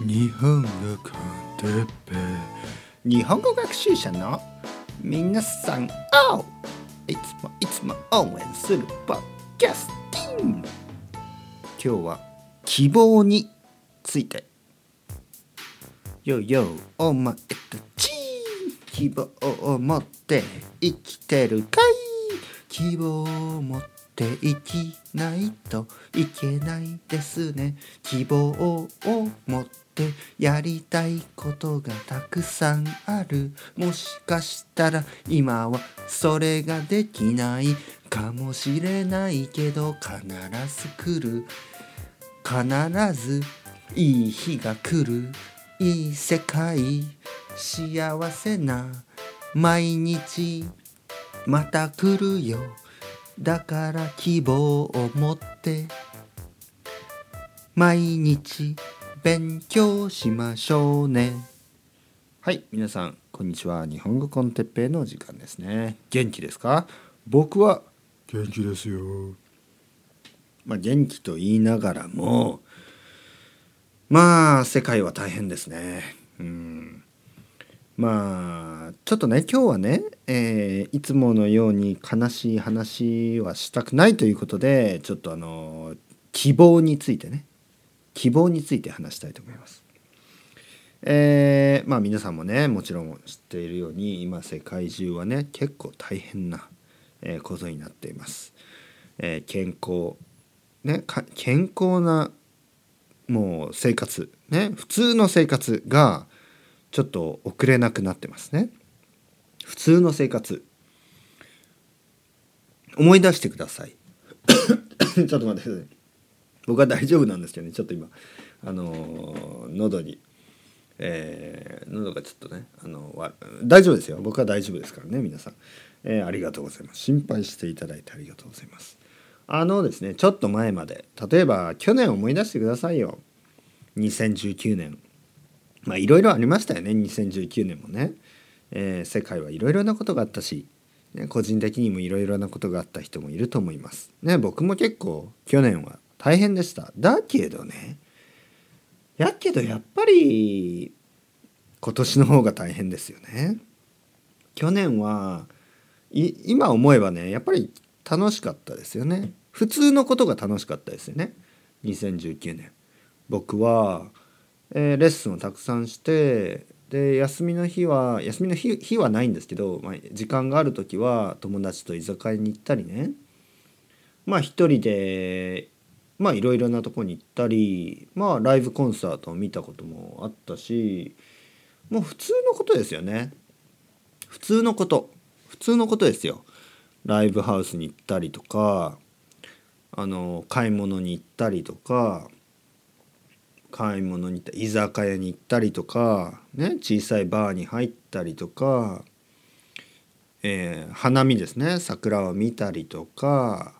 日本語コンテッペ日本語学習者の皆さんをいつもいつも応援するポッキャスティン今日は希望について。よよお前たち。希望を持って生きてるかい。希望を持って生きないといけないですね。希望を持ってやりたいことがたくさんある。もしかしたら今はそれができないかもしれないけど必ず来る。必ずいい日が来る。いい世界。幸せな毎日。また来るよ。だから希望を持って毎日勉強しましょうね。はい皆さんこんにちは。日本語コンテッペイの時間ですね。元気ですか？僕は元気ですよ。まあ元気と言いながらもまあ世界は大変ですね。うんまあちょっとね今日はね、えーいつものように悲しい話はしたくないということでちょっとあの希望についてね希望について話したいと思います。えーまあ皆さんもねもちろん知っているように今世界中はね結構大変な、えーことになっています。えー健康ねか健康なもう生活ね普通の生活がちょっと遅れなくなってますね。普通の生活。思い出してください。ちょっと待ってください。僕は大丈夫なんですけどね。ちょっと今あのー喉にえー喉がちょっとねあのわ大丈夫ですよ。僕は大丈夫ですからね皆さん、えーありがとうございます。心配していただいてありがとうございます。あのですねちょっと前まで例えば去年思い出してくださいよ。2019年まあいろいろありましたよね2019年もね、えー世界はいろいろなことがあったし、ね、個人的にもいろいろなことがあった人もいると思います。ね僕も結構去年は大変でした。だけどねやけどやっぱり今年の方が大変ですよね。去年はい今思えばねやっぱり楽しかったですよね。普通のことが楽しかったですよね2019年。僕はえーレッスンをたくさんしてで休みの日は休みの日日はないんですけど、まあ、時間がある時は友達と居酒屋に行ったりね。まあ一人でまあいろいろなとこに行ったりまあライブコンサートを見たこともあったしもう普通のことですよね。普通のこと。普通のことですよ。ライブハウスに行ったりとかあの買い物に行ったりとか買い物に行った居酒屋に行ったりとか、ね、小さいバーに入ったりとか、えー花見ですね桜を見たりとか、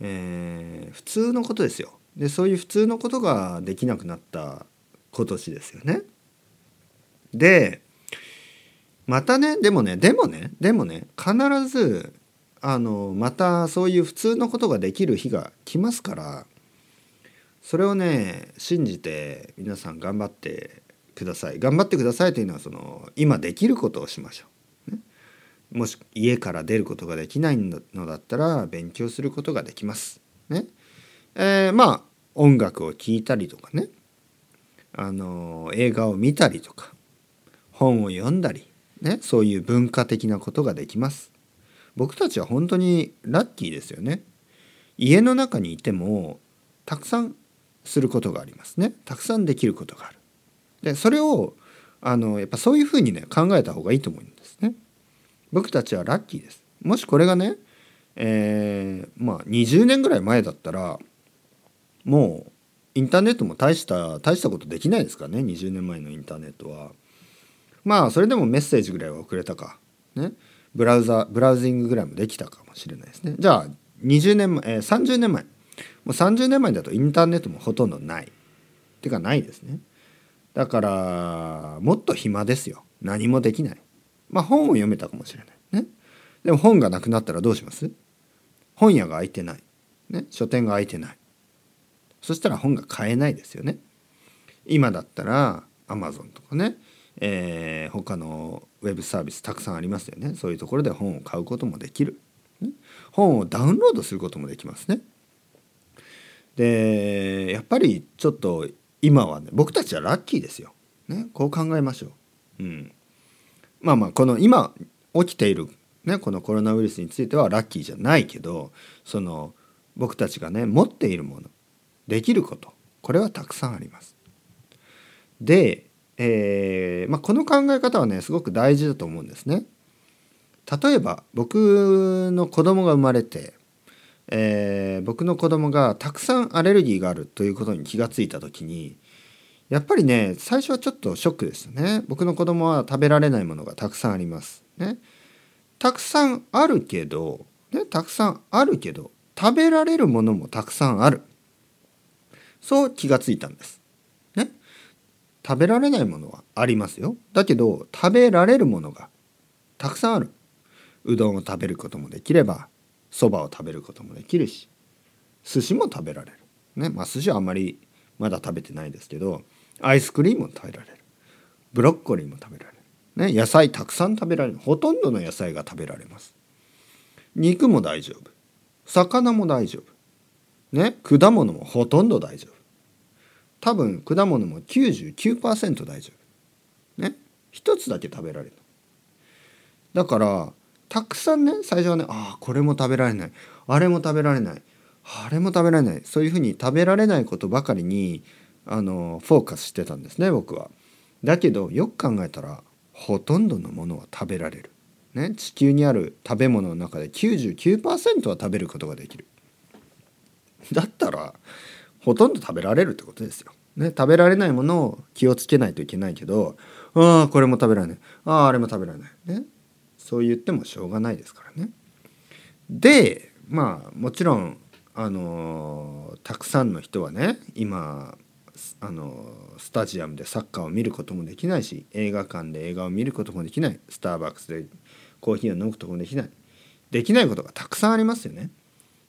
えー普通のことですよでそういう普通のことができなくなった今年ですよね。でまたねでもねでもねでもね必ずあのまたそういう普通のことができる日が来ますから。それをね信じて皆さん頑張ってください。頑張ってくださいというのはその今できることをしましょう、ね、もし家から出ることができないのだったら勉強することができます。ね。えーまあ音楽を聴いたりとかね。あの映画を見たりとか本を読んだりね。そういう文化的なことができます。僕たちは本当にラッキーですよね。家の中にいてもたくさんすることがありますね。たくさんできることがある。でそれをあのやっぱそういうふうにね考えた方がいいと思うんですね。僕たちはラッキーです。もしこれがねえーまあ20年ぐらい前だったらもうインターネットも大した大したことできないですからね20年前のインターネットは。まあそれでもメッセージぐらいは送れたか。ね。ブラウザブラウジングぐらいもできたかもしれないですね。じゃあ20年前、えー30年前。もう30年前だとインターネットもほとんどない。てかないですね。だからもっと暇ですよ。何もできない。まあ本を読めたかもしれない。ね。でも本がなくなったらどうします？本屋が開いてない、ね、書店が開いてない。そしたら本が買えないですよね。今だったら Amazon とかね、えー、他のウェブサービスたくさんありますよね。そういうところで本を買うこともできる。本をダウンロードすることもできますね。でやっぱりちょっと今はね僕たちはラッキーですよ、ね、こう考えましょう、うん、まあまあこの今起きている、ね、このコロナウイルスについてはラッキーじゃないけどその僕たちがね持っているものできることこれはたくさんあります。で、えーまあ、この考え方はねすごく大事だと思うんですね。例えば僕の子供が生まれて、えー、僕の子供がたくさんアレルギーがあるということに気がついた時にやっぱりね最初はちょっとショックでしたね。僕の子供は食べられないものがたくさんあります。ね。たくさんあるけど、ね、たくさんあるけど食べられるものもたくさんある。そう気がついたんです。ね。食べられないものはありますよ。だけど食べられるものがたくさんある。うどんを食べることもできればそばを食べることもできるし寿司も食べられる。ねまあ寿司はあんまりまだ食べてないですけどアイスクリームも食べられる。ブロッコリーも食べられる、ね、野菜たくさん食べられる。ほとんどの野菜が食べられます。肉も大丈夫。魚も大丈夫。ね果物もほとんど大丈夫。多分果物も99%大丈夫。ね一つだけ食べられるだからたくさんね最初はねああこれも食べられないあれも食べられないあれも食べられないそういうふうに食べられないことばかりにあのフォーカスしてたんですね僕は。だけどよく考えたらほとんどのものは食べられる。ね、地球にある食べ物の中で99%は食べることができる。だったらほとんど食べられるってことですよ。ね、食べられないものを気をつけないといけないけどああこれも食べられないあああれも食べられない、ね、そう言ってもしょうがないですからね。でまあもちろんあのたくさんの人はね今あのスタジアムでサッカーを見ることもできないし映画館で映画を見ることもできないスターバックスでコーヒーを飲むこともできないできないことがたくさんありますよね。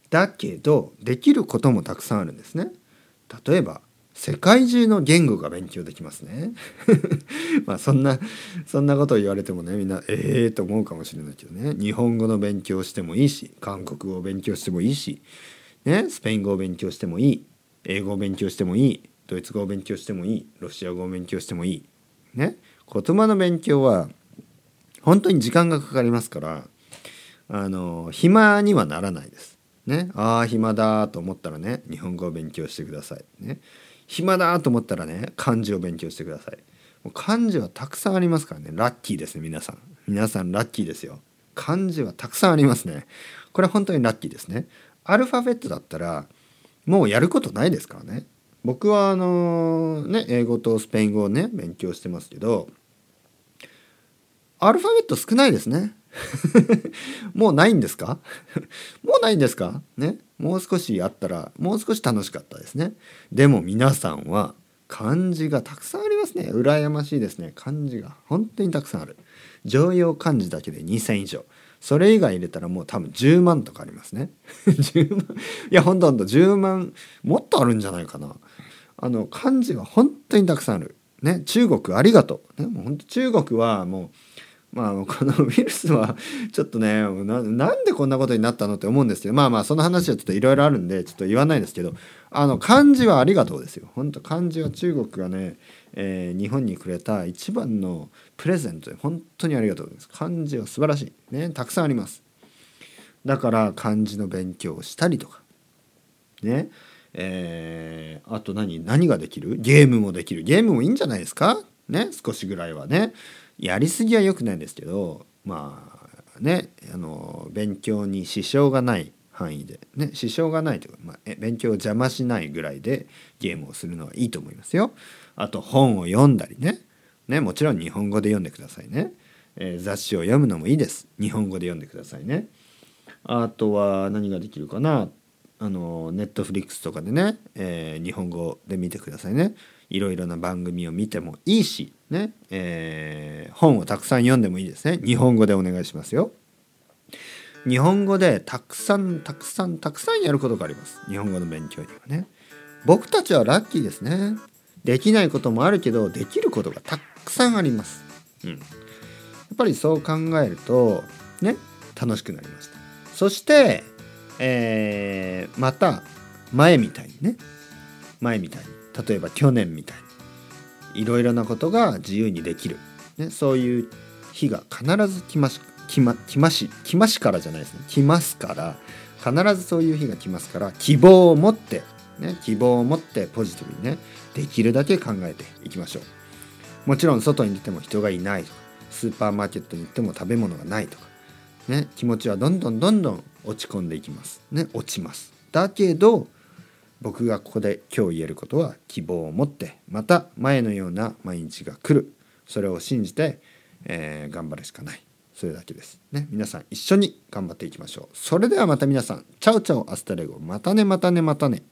だけどできることもたくさんあるんですね。例えば世界中の言語が勉強できますね。まあそんなそんなことを言われてもねみんなええー、と思うかもしれないけどね日本語の勉強してもいいし韓国語を勉強してもいいし、ね、スペイン語を勉強してもいい英語を勉強してもいいドイツ語を勉強してもいいロシア語を勉強してもいい。ね言葉の勉強は本当に時間がかかりますからあの暇にはならないです。ね、ああ暇だと思ったらね日本語を勉強してください。ね暇だと思ったらね漢字を勉強してください。もう漢字はたくさんありますからね。ラッキーですね皆さん。皆さんラッキーですよ。漢字はたくさんありますね。これ本当にラッキーですね。アルファベットだったらもうやることないですからね。僕はあのね英語とスペイン語をね勉強してますけどアルファベット少ないですね。もうないんですか？もうないんですか？ね。もう少しあったらもう少し楽しかったですね。でも皆さんは漢字がたくさんありますね。羨ましいですね。漢字が本当にたくさんある。常用漢字だけで2,000以上。それ以外入れたらもう多分10万とかありますね。10万。いやほんとほんと10万もっとあるんじゃないかな。あの漢字は本当にたくさんある。ね。中国ありがとう。ね。もう本当中国はもうまあこのウイルスは ちょっとねなんでこんなことになったのって思うんですけどまあまあその話はちょっといろいろあるんでちょっと言わないですけどあの漢字はありがとうですよ。本当漢字は中国がね、えー、日本にくれた一番のプレゼントで本当にありがとうです。漢字は素晴らしい。ねたくさんあります。だから漢字の勉強をしたりとか。ねえー、あと何何ができる？ゲームもできる。ゲームもいいんじゃないですか？ね少しぐらいはね。やりすぎは良くないんですけどまあねあの勉強に支障がない範囲でね支障がないというか、まあ、勉強を邪魔しないぐらいでゲームをするのはいいと思いますよ。あと本を読んだりねねもちろん日本語で読んでくださいね。えー、雑誌を読むのもいいです。日本語で読んでくださいね。あとは何ができるかなあのネットフリックスとかでね、えー、日本語で見てくださいね。いろいろな番組を見てもいいし、ねえー、本をたくさん読んでもいいですね。日本語でお願いしますよ。日本語でたくさんたくさんたくさんやることがあります。日本語の勉強にはね。僕たちはラッキーですね。できないこともあるけどできることがたくさんあります。うん、やっぱりそう考えるとね楽しくなりました。そして、えーまた前みたいにね。前みたいに。例えば去年みたいにいろいろなことが自由にできる、ね、そういう日が必ず来まし来ま来まし来ましからじゃないですね。来ますから必ずそういう日が来ますから希望を持って、ね、希望を持ってポジティブにねできるだけ考えていきましょう。もちろん外に出ても人がいないとかスーパーマーケットに行っても食べ物がないとかね気持ちはどんどんどんどん落ち込んでいきます。ね落ちます。だけど僕がここで今日言えることは希望を持ってまた前のような毎日が来る。それを信じて、えー頑張るしかない。それだけですね。皆さん一緒に頑張っていきましょう。それではまた皆さん。 ciao ciao hasta luego。またねまたねまたね。